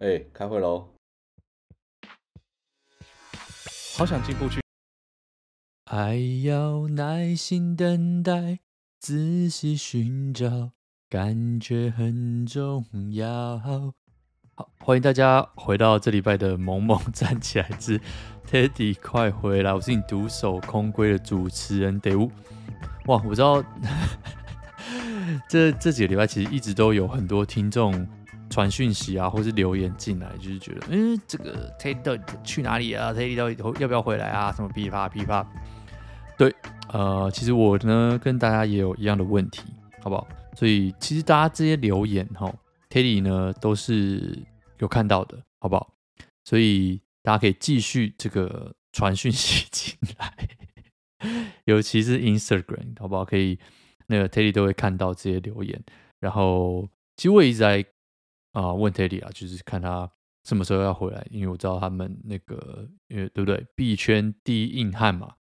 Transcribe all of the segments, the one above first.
哎、欸，开会喽！好想进步去。爱要耐心等待，仔细寻找，感觉很重要。好，欢迎大家回到这礼拜的《萌萌站起来之 Teddy 快回来》，我是你独守空闺的主持人 David。哇，我知道 这这几个礼拜其实一直都有很多听众。传讯息啊，或是留言进来，就是觉得，嗯，这个 Teddy 去哪里啊？Teddy 到底要不要回来啊？什么噼啪噼啪？对，呃，其实我呢跟大家也有一样的问题，好不好？所以其实大家这些留言哈，Teddy 呢都是有看到的，好不好？所以大家可以继续这个传讯息进来，尤其是 Instagram，好不好？可以，那个 Teddy 都会看到这些留言，然后其实我一直在。啊，问 Teddy 啊，就是看他什么时候要回来，因为我知道他们那个，因为对不对？币圈第一硬汉嘛，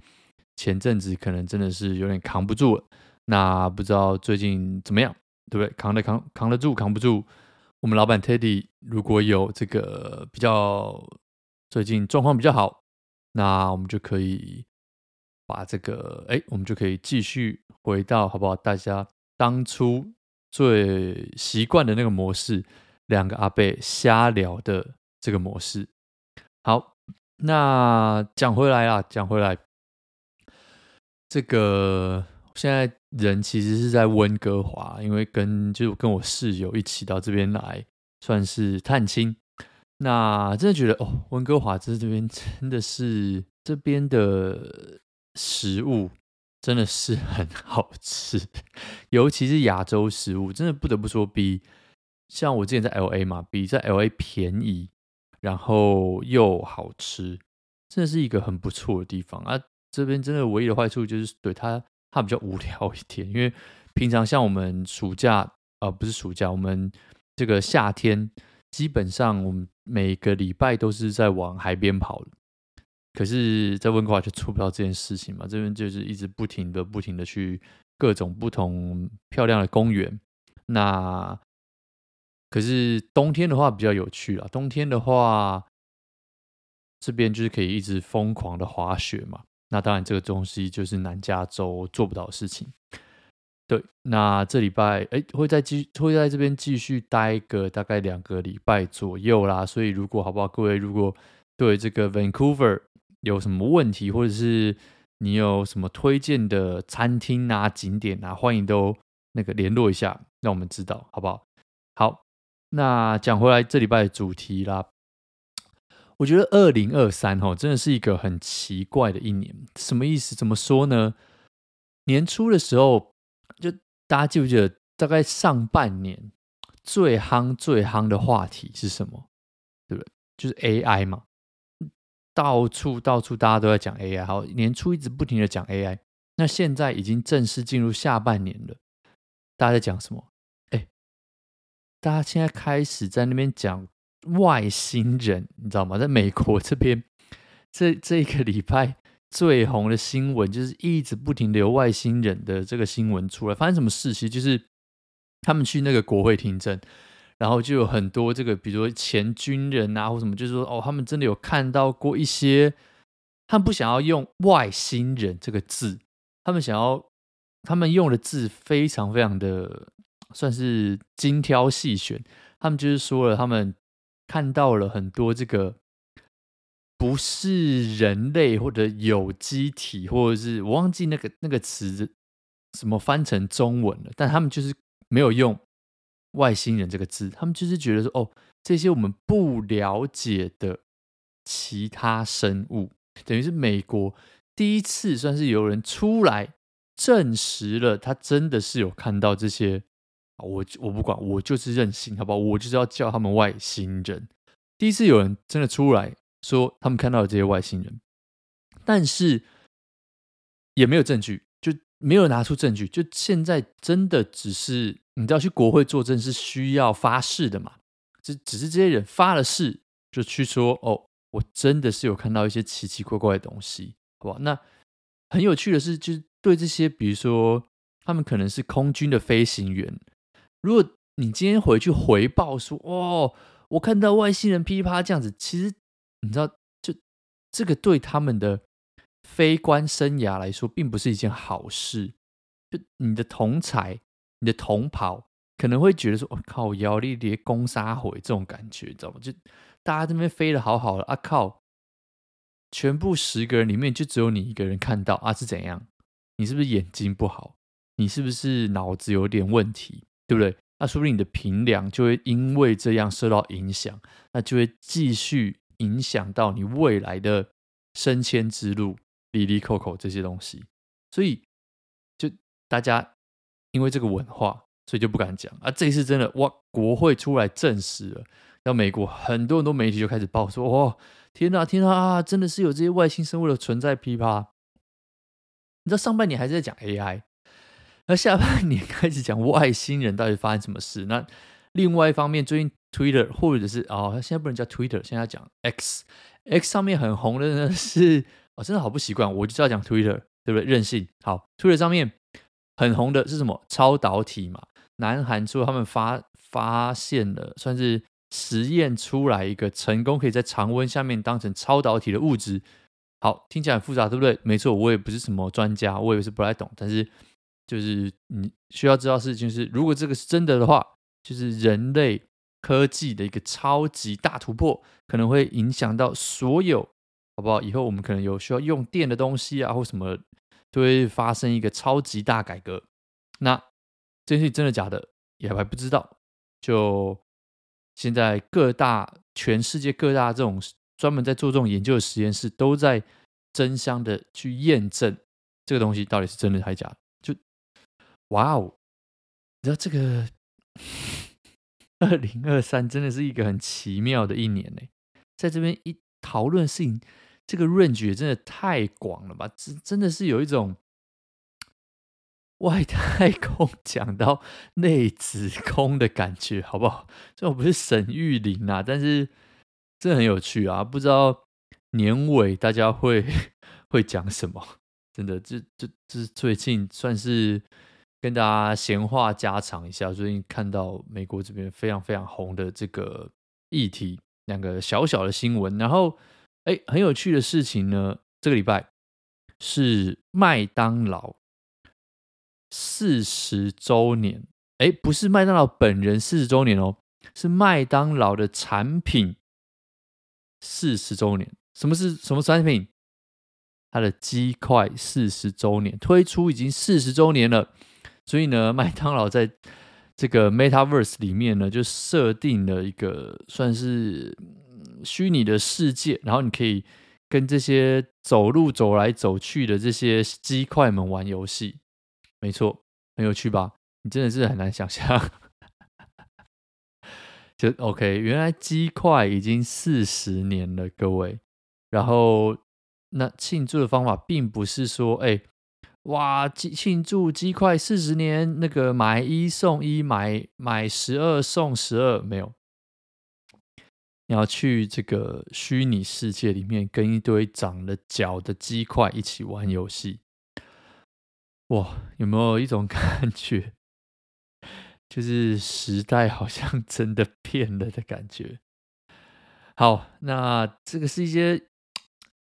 前阵子可能真的是有点扛不住了。那不知道最近怎么样，对不对？扛得扛扛得住，扛不住。我们老板 Teddy 如果有这个比较最近状况比较好，那我们就可以把这个，哎，我们就可以继续回到好不好？大家当初最习惯的那个模式。两个阿伯瞎聊的这个模式，好，那讲回来啦，讲回来，这个现在人其实是在温哥华，因为跟就跟我室友一起到这边来，算是探亲。那真的觉得哦，温哥华这这边真的是这边的食物真的是很好吃，尤其是亚洲食物，真的不得不说比。像我之前在 LA 嘛，比在 LA 便宜，然后又好吃，真的是一个很不错的地方啊。这边真的唯一的坏处就是对它它比较无聊一点，因为平常像我们暑假啊、呃，不是暑假，我们这个夏天基本上我们每个礼拜都是在往海边跑的，可是，在温哥华就做不到这件事情嘛。这边就是一直不停的、不停的去各种不同漂亮的公园，那。可是冬天的话比较有趣啦，冬天的话，这边就是可以一直疯狂的滑雪嘛。那当然这个东西就是南加州做不到的事情。对，那这礼拜哎会再继会在这边继续待个大概两个礼拜左右啦。所以如果好不好，各位如果对这个 Vancouver 有什么问题，或者是你有什么推荐的餐厅啊、景点啊，欢迎都那个联络一下，让我们知道好不好？好。那讲回来，这礼拜的主题啦，我觉得二零二三哦，真的是一个很奇怪的一年。什么意思？怎么说呢？年初的时候，就大家记不记得，大概上半年最夯最夯的话题是什么？对不对？就是 AI 嘛，到处到处大家都在讲 AI。好，年初一直不停的讲 AI，那现在已经正式进入下半年了，大家在讲什么？大家现在开始在那边讲外星人，你知道吗？在美国这边，这这个礼拜最红的新闻就是一直不停的有外星人的这个新闻出来。发生什么事？其实就是他们去那个国会听证，然后就有很多这个，比如说前军人啊，或什么，就是说哦，他们真的有看到过一些，他们不想要用外星人这个字，他们想要他们用的字非常非常的。算是精挑细选，他们就是说了，他们看到了很多这个不是人类或者有机体，或者是我忘记那个那个词怎么翻成中文了，但他们就是没有用外星人这个字，他们就是觉得说，哦，这些我们不了解的其他生物，等于是美国第一次算是有人出来证实了，他真的是有看到这些。我我不管，我就是任性，好不好？我就是要叫他们外星人。第一次有人真的出来说他们看到了这些外星人，但是也没有证据，就没有拿出证据。就现在真的只是你知道去国会作证是需要发誓的嘛？只只是这些人发了誓，就去说哦，我真的是有看到一些奇奇怪怪的东西，好不好？那很有趣的是，就是对这些，比如说他们可能是空军的飞行员。如果你今天回去回报说，哦，我看到外星人噼啪这样子，其实你知道，就这个对他们的飞官生涯来说，并不是一件好事。就你的同才、你的同袍，可能会觉得说：“我、哦、靠，摇力叠攻杀回这种感觉，知道吗？”就大家这边飞的好好的，啊靠！全部十个人里面就只有你一个人看到啊，是怎样？你是不是眼睛不好？你是不是脑子有点问题？对不对？那说不定你的评量就会因为这样受到影响，那就会继续影响到你未来的升迁之路、哩哩扣扣这些东西。所以，就大家因为这个文化，所以就不敢讲啊。这一次真的哇，国会出来证实了，到美国很多很多媒体就开始报说哇。天呐，天呐啊！真的是有这些外星生物的存在，噼啪！你知道上半年还是在讲 AI，那下半年开始讲外星人到底发生什么事？那另外一方面，最近 Twitter 或者是哦，现在不能叫 Twitter，现在要讲 X，X 上面很红的呢是哦，真的好不习惯，我就知道讲 Twitter，对不对？任性。好，Twitter 上面很红的是什么？超导体嘛，南韩说他们发发现了，算是。实验出来一个成功可以在常温下面当成超导体的物质，好，听起来很复杂，对不对？没错，我也不是什么专家，我也是不太懂，但是就是你需要知道的事情是，如果这个是真的的话，就是人类科技的一个超级大突破，可能会影响到所有，好不好？以后我们可能有需要用电的东西啊，或什么，都会发生一个超级大改革。那这件事真的假的，也还不知道，就。现在各大全世界各大这种专门在做这种研究的实验室，都在争相的去验证这个东西到底是真的还是假的。哇哦，你知道这个 二零二三真的是一个很奇妙的一年呢。在这边一讨论事情，这个 range 也真的太广了吧？真真的是有一种。外太空 讲到内子宫的感觉，好不好？这我不是沈玉琳啊，但是这很有趣啊！不知道年尾大家会 会讲什么？真的，这这这最近算是跟大家闲话家常一下。最近看到美国这边非常非常红的这个议题，两个小小的新闻。然后，哎，很有趣的事情呢，这个礼拜是麦当劳。四十周年，哎，不是麦当劳本人四十周年哦，是麦当劳的产品四十周年。什么是什么产品？它的鸡块四十周年推出已经四十周年了，所以呢，麦当劳在这个 Metaverse 里面呢，就设定了一个算是虚拟的世界，然后你可以跟这些走路走来走去的这些鸡块们玩游戏。没错，很有趣吧？你真的是很难想象，就 OK。原来鸡块已经四十年了，各位。然后那庆祝的方法并不是说，哎，哇，庆庆祝鸡块四十年，那个买一送一，买买十二送十二，没有。你要去这个虚拟世界里面，跟一堆长了脚的鸡块一起玩游戏。哇，有没有一种感觉，就是时代好像真的变了的感觉？好，那这个是一些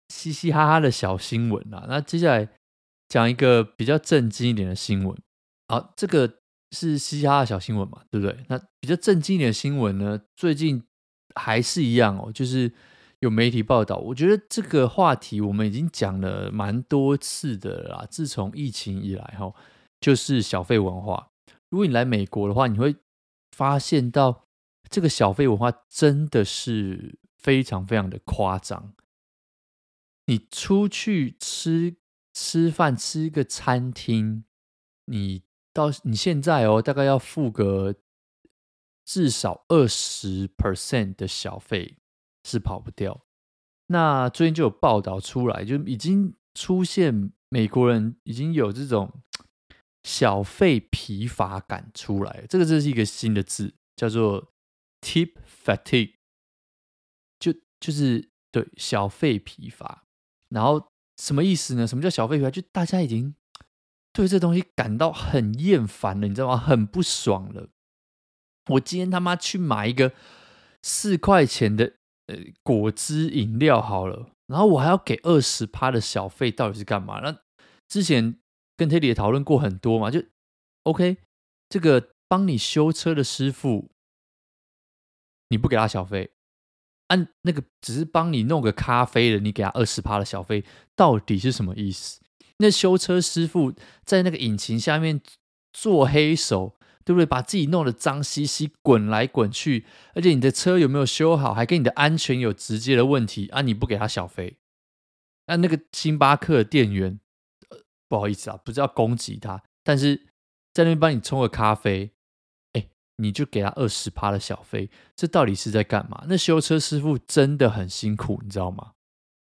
嘻嘻哈哈的小新闻啊。那接下来讲一个比较正经一点的新闻。好，这个是嘻嘻哈哈小新闻嘛，对不对？那比较正经一点的新闻呢，最近还是一样哦，就是。有媒体报道，我觉得这个话题我们已经讲了蛮多次的啦。自从疫情以来，哈，就是小费文化。如果你来美国的话，你会发现到这个小费文化真的是非常非常的夸张。你出去吃吃饭，吃一个餐厅，你到你现在哦，大概要付个至少二十 percent 的小费。是跑不掉。那最近就有报道出来，就已经出现美国人已经有这种 小费疲乏感出来。这个这是一个新的字，叫做 tip fatigue，就就是对小费疲乏。然后什么意思呢？什么叫小费疲乏？就大家已经对这东西感到很厌烦了，你知道吗？很不爽了。我今天他妈去买一个。四块钱的呃果汁饮料好了，然后我还要给二十趴的小费，到底是干嘛？那之前跟 Teddy 也讨论过很多嘛，就 OK，这个帮你修车的师傅，你不给他小费，按那个只是帮你弄个咖啡的，你给他二十趴的小费，到底是什么意思？那修车师傅在那个引擎下面做黑手。对不对？把自己弄得脏兮兮，滚来滚去，而且你的车有没有修好，还跟你的安全有直接的问题啊？你不给他小费，那那个星巴克的店员，呃，不好意思啊，不是要攻击他，但是在那边帮你冲个咖啡，你就给他二十趴的小费，这到底是在干嘛？那修车师傅真的很辛苦，你知道吗？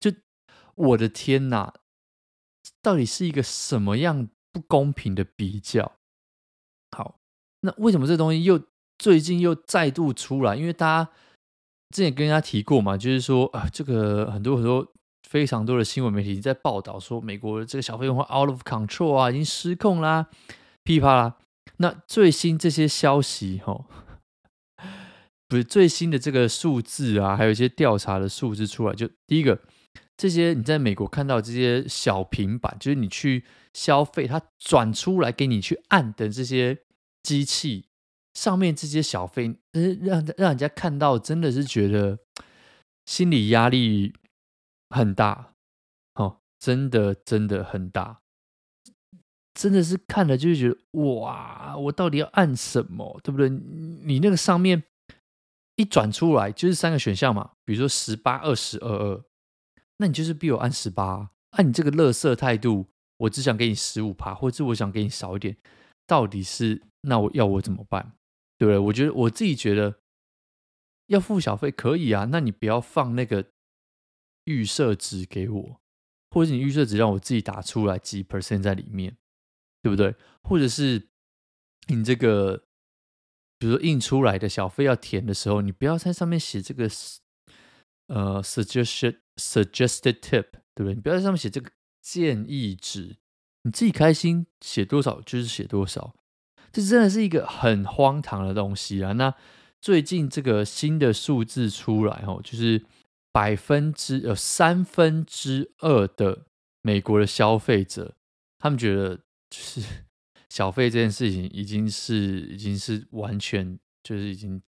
就我的天哪，到底是一个什么样不公平的比较？好。那为什么这东西又最近又再度出来？因为大家之前跟人家提过嘛，就是说啊，这个很多很多非常多的新闻媒体在报道说，美国的这个小费文化 out of control 啊，已经失控啦，噼啪啦。那最新这些消息，哈，不是最新的这个数字啊，还有一些调查的数字出来，就第一个，这些你在美国看到这些小平板，就是你去消费，它转出来给你去按的这些。机器上面这些小费，让让人家看到，真的是觉得心理压力很大，哦，真的真的很大，真的是看了就是觉得哇，我到底要按什么，对不对？你那个上面一转出来就是三个选项嘛，比如说十八、二十二、二，那你就是逼我按十八，按你这个乐色态度，我只想给你十五趴，或者我想给你少一点，到底是？那我要我怎么办？对不对？我觉得我自己觉得要付小费可以啊。那你不要放那个预设值给我，或者你预设值让我自己打出来几 percent 在里面，对不对？或者是你这个，比如说印出来的小费要填的时候，你不要在上面写这个呃 suggested suggested tip，对不对？你不要在上面写这个建议值，你自己开心写多少就是写多少。这真的是一个很荒唐的东西啊！那最近这个新的数字出来哦，就是百分之呃三分之二的美国的消费者，他们觉得就是小费这件事情已经是已经是完全就是已经，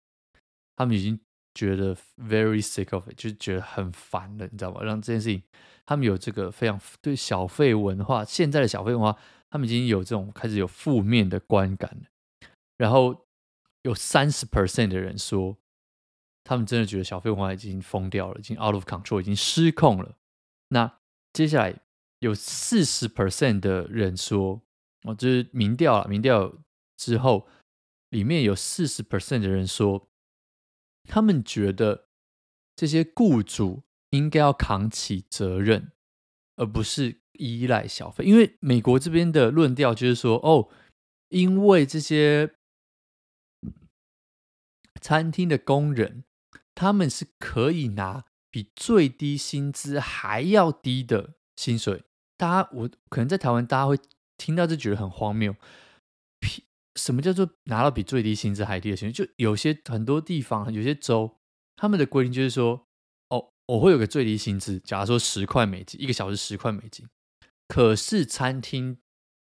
他们已经觉得 very sick of it，就是觉得很烦了，你知道吗？让这件事情，他们有这个非常对小费文化，现在的小费文化。他们已经有这种开始有负面的观感了，然后有三十 percent 的人说，他们真的觉得小费文化已经疯掉了，已经 out of control，已经失控了。那接下来有四十 percent 的人说，哦，就是民调了，民调之后，里面有四十 percent 的人说，他们觉得这些雇主应该要扛起责任，而不是。依赖消费，因为美国这边的论调就是说，哦，因为这些餐厅的工人，他们是可以拿比最低薪资还要低的薪水。大家，我可能在台湾，大家会听到就觉得很荒谬。什么叫做拿到比最低薪资还低的薪水？就有些很多地方，有些州，他们的规定就是说，哦，我会有个最低薪资，假如说十块美金，一个小时十块美金。可是餐厅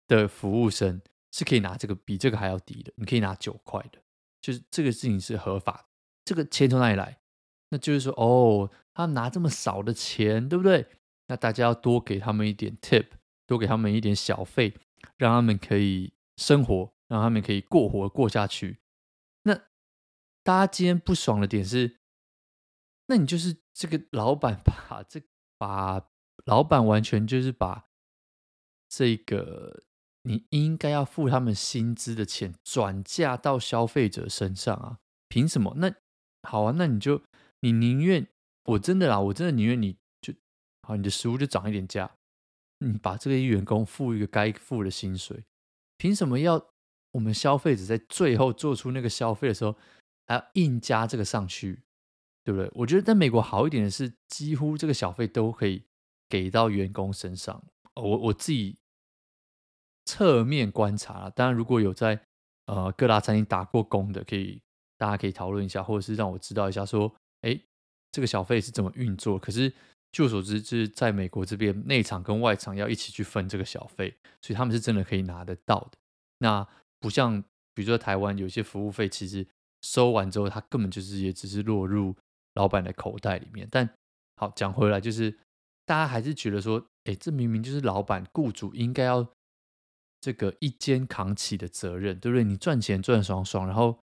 的服务生是可以拿这个比这个还要低的，你可以拿九块的，就是这个事情是合法的。这个钱从哪里来？那就是说，哦，他拿这么少的钱，对不对？那大家要多给他们一点 tip，多给他们一点小费，让他们可以生活，让他们可以过活过下去。那大家今天不爽的点是，那你就是这个老板把这把老板完全就是把。这个你应该要付他们薪资的钱转嫁到消费者身上啊？凭什么？那好啊，那你就你宁愿我真的啦，我真的宁愿你就好，你的食物就涨一点价，你把这个员工付一个该付的薪水，凭什么要我们消费者在最后做出那个消费的时候还要硬加这个上去？对不对？我觉得在美国好一点的是，几乎这个小费都可以给到员工身上。我我自己侧面观察，当然如果有在呃各大餐厅打过工的，可以大家可以讨论一下，或者是让我知道一下，说，哎，这个小费是怎么运作？可是据我所知，就是在美国这边，内场跟外场要一起去分这个小费，所以他们是真的可以拿得到的。那不像比如说台湾有些服务费，其实收完之后，它根本就是也只是落入老板的口袋里面。但好讲回来，就是大家还是觉得说，哎，这明明就是老板雇主应该要这个一肩扛起的责任，对不对？你赚钱赚爽爽，然后。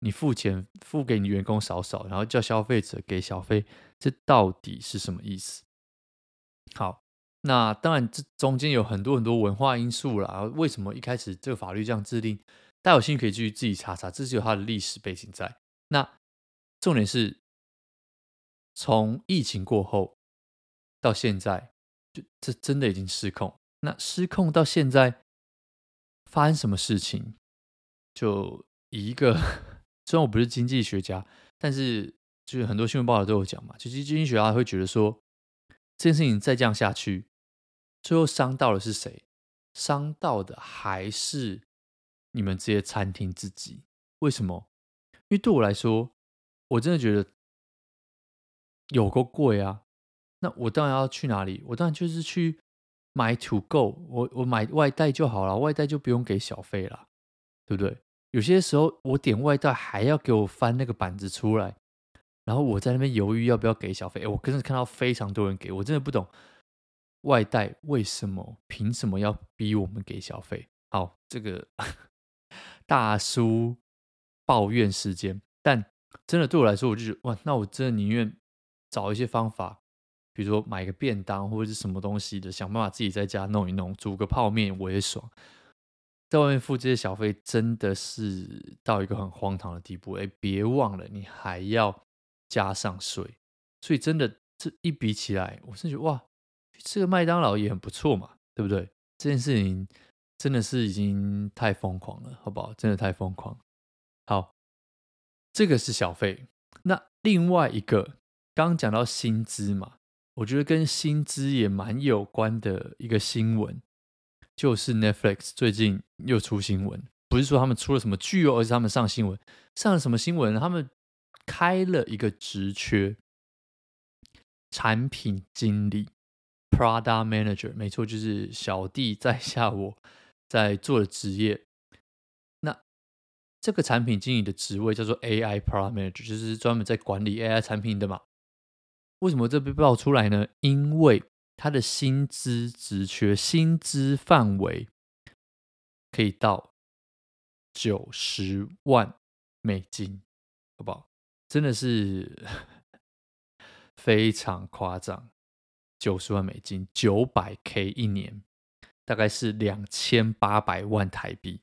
你付钱付给你员工少少，然后叫消费者给小费，这到底是什么意思？好，那当然这中间有很多很多文化因素啦。为什么一开始这个法律这样制定？大家有兴趣可以继续自己查查，这是有它的历史背景在。那重点是从疫情过后到现在，就这真的已经失控。那失控到现在发生什么事情？就以一个。虽然我不是经济学家，但是就是很多新闻报道都有讲嘛，其实经济学家会觉得说，这件事情再这样下去，最后伤到的是谁？伤到的还是你们这些餐厅自己？为什么？因为对我来说，我真的觉得有够贵啊！那我当然要去哪里？我当然就是去买 to go，我我买外带就好了，外带就不用给小费了，对不对？有些时候我点外带还要给我翻那个板子出来，然后我在那边犹豫要不要给小费。诶，我真的看到非常多人给，我真的不懂外带为什么凭什么要逼我们给小费。好，这个 大叔抱怨时间，但真的对我来说，我就觉得哇，那我真的宁愿找一些方法，比如说买个便当或者是什么东西的，想办法自己在家弄一弄，煮个泡面我也爽。在外面付这些小费真的是到一个很荒唐的地步，哎，别忘了你还要加上税，所以真的这一比起来，我是觉得哇，吃个麦当劳也很不错嘛，对不对？这件事情真的是已经太疯狂了，好不好？真的太疯狂。好，这个是小费。那另外一个，刚刚讲到薪资嘛，我觉得跟薪资也蛮有关的一个新闻。就是 Netflix 最近又出新闻，不是说他们出了什么剧哦，而是他们上新闻，上了什么新闻？他们开了一个职缺，产品经理 （Product Manager），没错，就是小弟在下我在做的职业。那这个产品经理的职位叫做 AI Product Manager，就是专门在管理 AI 产品的嘛。为什么这被爆出来呢？因为他的薪资职缺，薪资范围可以到九十万美金，好不好？真的是非常夸张，九十万美金，九百 K 一年，大概是两千八百万台币，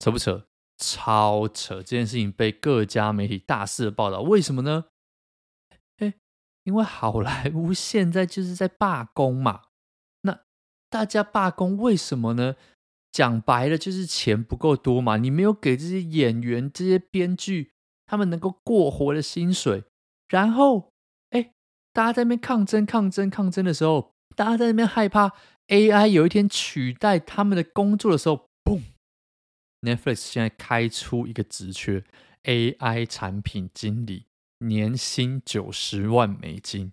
扯不扯？超扯！这件事情被各家媒体大肆的报道，为什么呢？因为好莱坞现在就是在罢工嘛，那大家罢工为什么呢？讲白了就是钱不够多嘛，你没有给这些演员、这些编剧他们能够过活的薪水，然后哎，大家在那边抗争、抗争、抗争的时候，大家在那边害怕 AI 有一天取代他们的工作的时候，嘣，Netflix 现在开出一个职缺，AI 产品经理。年薪九十万美金，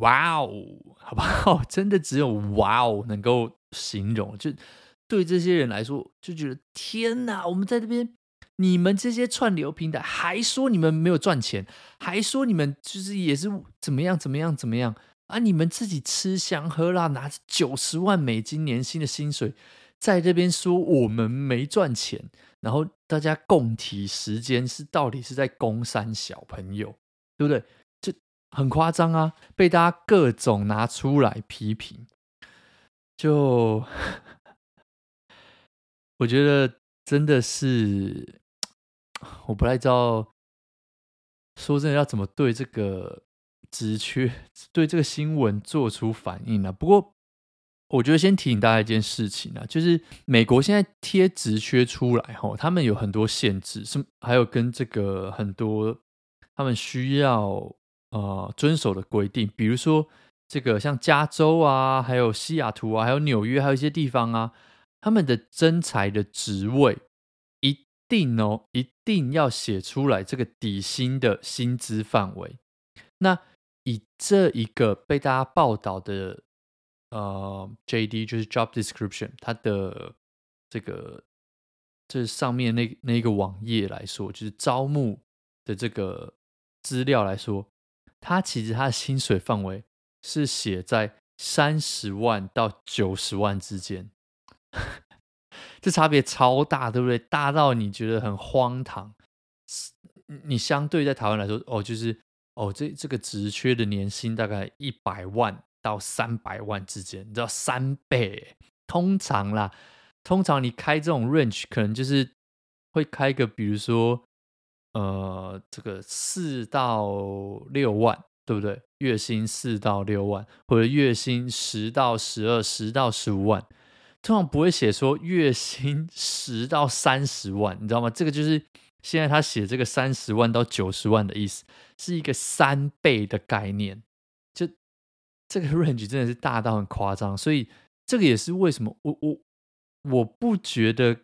哇哦，好不好？真的只有哇哦能够形容。就对这些人来说，就觉得天哪！我们在这边，你们这些串流平台还说你们没有赚钱，还说你们就是也是怎么样怎么样怎么样啊？你们自己吃香喝辣，拿着九十万美金年薪的薪水，在这边说我们没赚钱。然后大家共体时间是到底是在攻山小朋友，对不对？这很夸张啊，被大家各种拿出来批评。就 我觉得真的是，我不太知道说真的要怎么对这个职缺、对这个新闻做出反应呢、不过。我觉得先提醒大家一件事情啊，就是美国现在贴职缺出来后，他们有很多限制，是还有跟这个很多他们需要呃遵守的规定，比如说这个像加州啊，还有西雅图啊，还有纽约，还有一些地方啊，他们的征才的职位定哦，一定要写出来这个底薪的薪资范围。那以这一个被大家报道的呃 JD 就是 Job Description，它的这个这上面那那个网页来说，就是招募的这个资料来说，它其实它的薪水范围是写在三十万到九十万之间。这差别超大，对不对？大到你觉得很荒唐。你相对在台湾来说，哦，就是哦，这这个职缺的年薪大概一百万到三百万之间，你知道三倍。通常啦，通常你开这种 range，可能就是会开个，比如说，呃，这个四到六万，对不对？月薪四到六万，或者月薪十到十二、十到十五万。通常不会写说月薪十到三十万，你知道吗？这个就是现在他写这个三十万到九十万的意思，是一个三倍的概念。就这个 range 真的是大到很夸张，所以这个也是为什么我我我不觉得，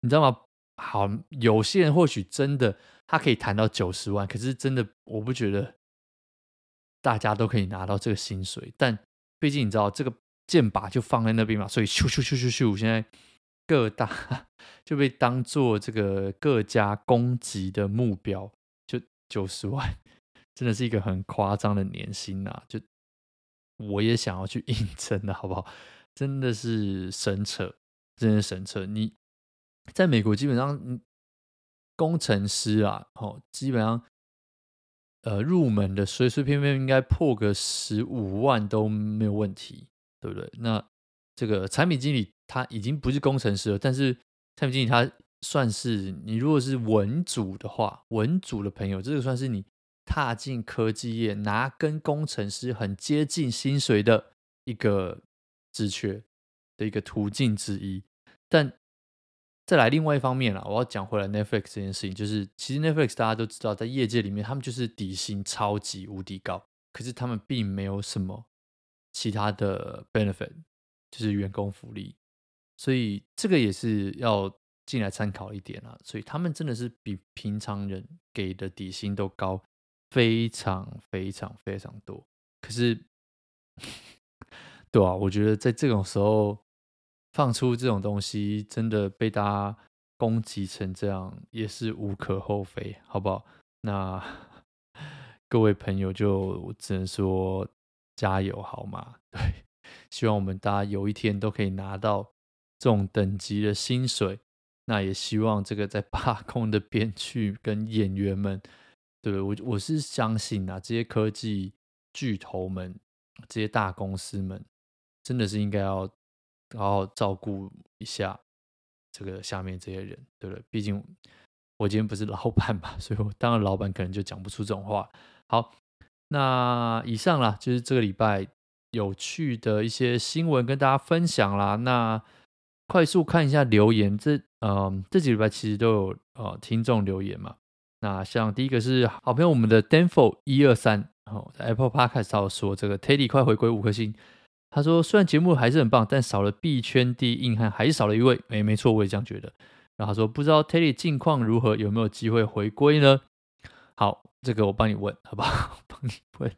你知道吗？好，有些人或许真的他可以谈到九十万，可是真的我不觉得大家都可以拿到这个薪水。但毕竟你知道这个。箭靶就放在那边嘛，所以咻咻咻咻咻，现在各大就被当做这个各家攻击的目标，就九十万，真的是一个很夸张的年薪呐！就我也想要去 应征的好不好？真的是神扯，真的神扯！你在美国基本上，工程师啊，哦，基本上呃入门的随随便便应该破个十五万都没有问题。对不对？那这个产品经理他已经不是工程师了，但是产品经理他算是你如果是文组的话，文组的朋友，这个算是你踏进科技业拿跟工程师很接近薪水的一个职缺的一个途径之一。但再来另外一方面啦，我要讲回来 Netflix 这件事情，就是其实 Netflix 大家都知道，在业界里面他们就是底薪超级无敌高，可是他们并没有什么。其他的 benefit 就是员工福利，所以这个也是要进来参考一点啊。所以他们真的是比平常人给的底薪都高，非常非常非常多。可是，对啊，我觉得在这种时候放出这种东西，真的被大家攻击成这样，也是无可厚非，好不好？那 各位朋友就只能说。加油好吗？对，希望我们大家有一天都可以拿到这种等级的薪水。那也希望这个在罢工的编剧跟演员们，对，我我是相信啊，这些科技巨头们、这些大公司们，真的是应该要好好照顾一下这个下面这些人，对不对？毕竟我今天不是老板嘛，所以我当然老板可能就讲不出这种话。好。那以上啦，就是这个礼拜有趣的一些新闻跟大家分享啦。那快速看一下留言，这嗯，这几礼拜其实都有呃听众留言嘛。那像第一个是好朋友我们的 Danfo 一二三，哦，在 Apple Podcast 上说这个 Teddy 快回归五颗星。他说虽然节目还是很棒，但少了币圈第一硬汉，还是少了一位。哎，没错，我也这样觉得。然后他说不知道 Teddy 近况如何，有没有机会回归呢？好。这个我帮你问，好不好？帮你问。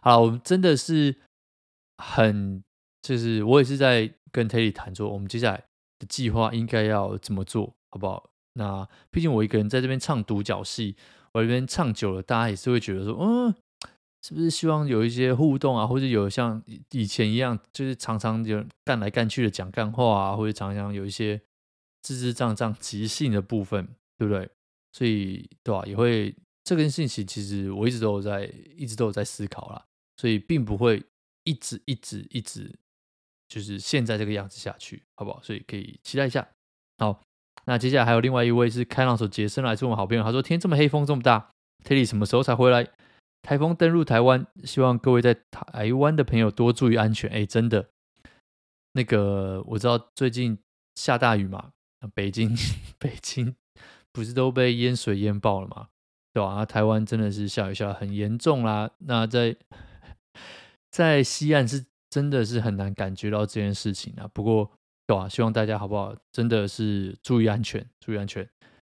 好，我们真的是很，就是我也是在跟 Teddy 谈说，我们接下来的计划应该要怎么做，好不好？那毕竟我一个人在这边唱独角戏，我这边唱久了，大家也是会觉得说，嗯，是不是希望有一些互动啊，或者有像以前一样，就是常常有干来干去的讲干话啊，或者常常有一些字字帐帐即兴的部分，对不对？所以，对吧、也会这件事情，其实我一直都有在，一直都有在思考啦。所以，并不会一直、一直、一直，就是现在这个样子下去，好不好？所以可以期待一下。好，那接下来还有另外一位是开朗手杰森来，是我们好朋友。他说：“天这么黑，风这么大，Teddy 什么时候才回来？台风登陆台湾，希望各位在台湾的朋友多注意安全。”哎，真的，那个我知道最近下大雨嘛，北京，北京。不是都被淹水淹爆了吗？对吧？啊，台湾真的是下雨下很严重啦。那在在西岸是真的是很难感觉到这件事情啊。不过对吧？希望大家好不好？真的是注意安全，注意安全。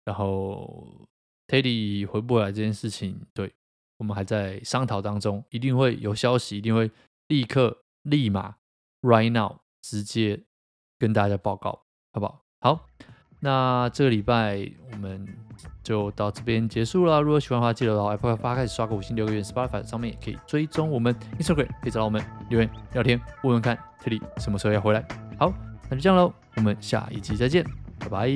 然后 Teddy 回不回来这件事情，对，我们还在商讨当中，一定会有消息，一定会立刻、立马、right now 直接跟大家报告，好不好？好，那这个礼拜我们就到这边结束了。如果喜欢的话，记得到 Apple Podcast 开始刷个五星留言，Spotify 上面也可以追踪我们 Instagram，可以找到我们留言聊天，问问看 Teddy 什么时候要回来。好。那就这样喽，我们下一集再见，拜拜。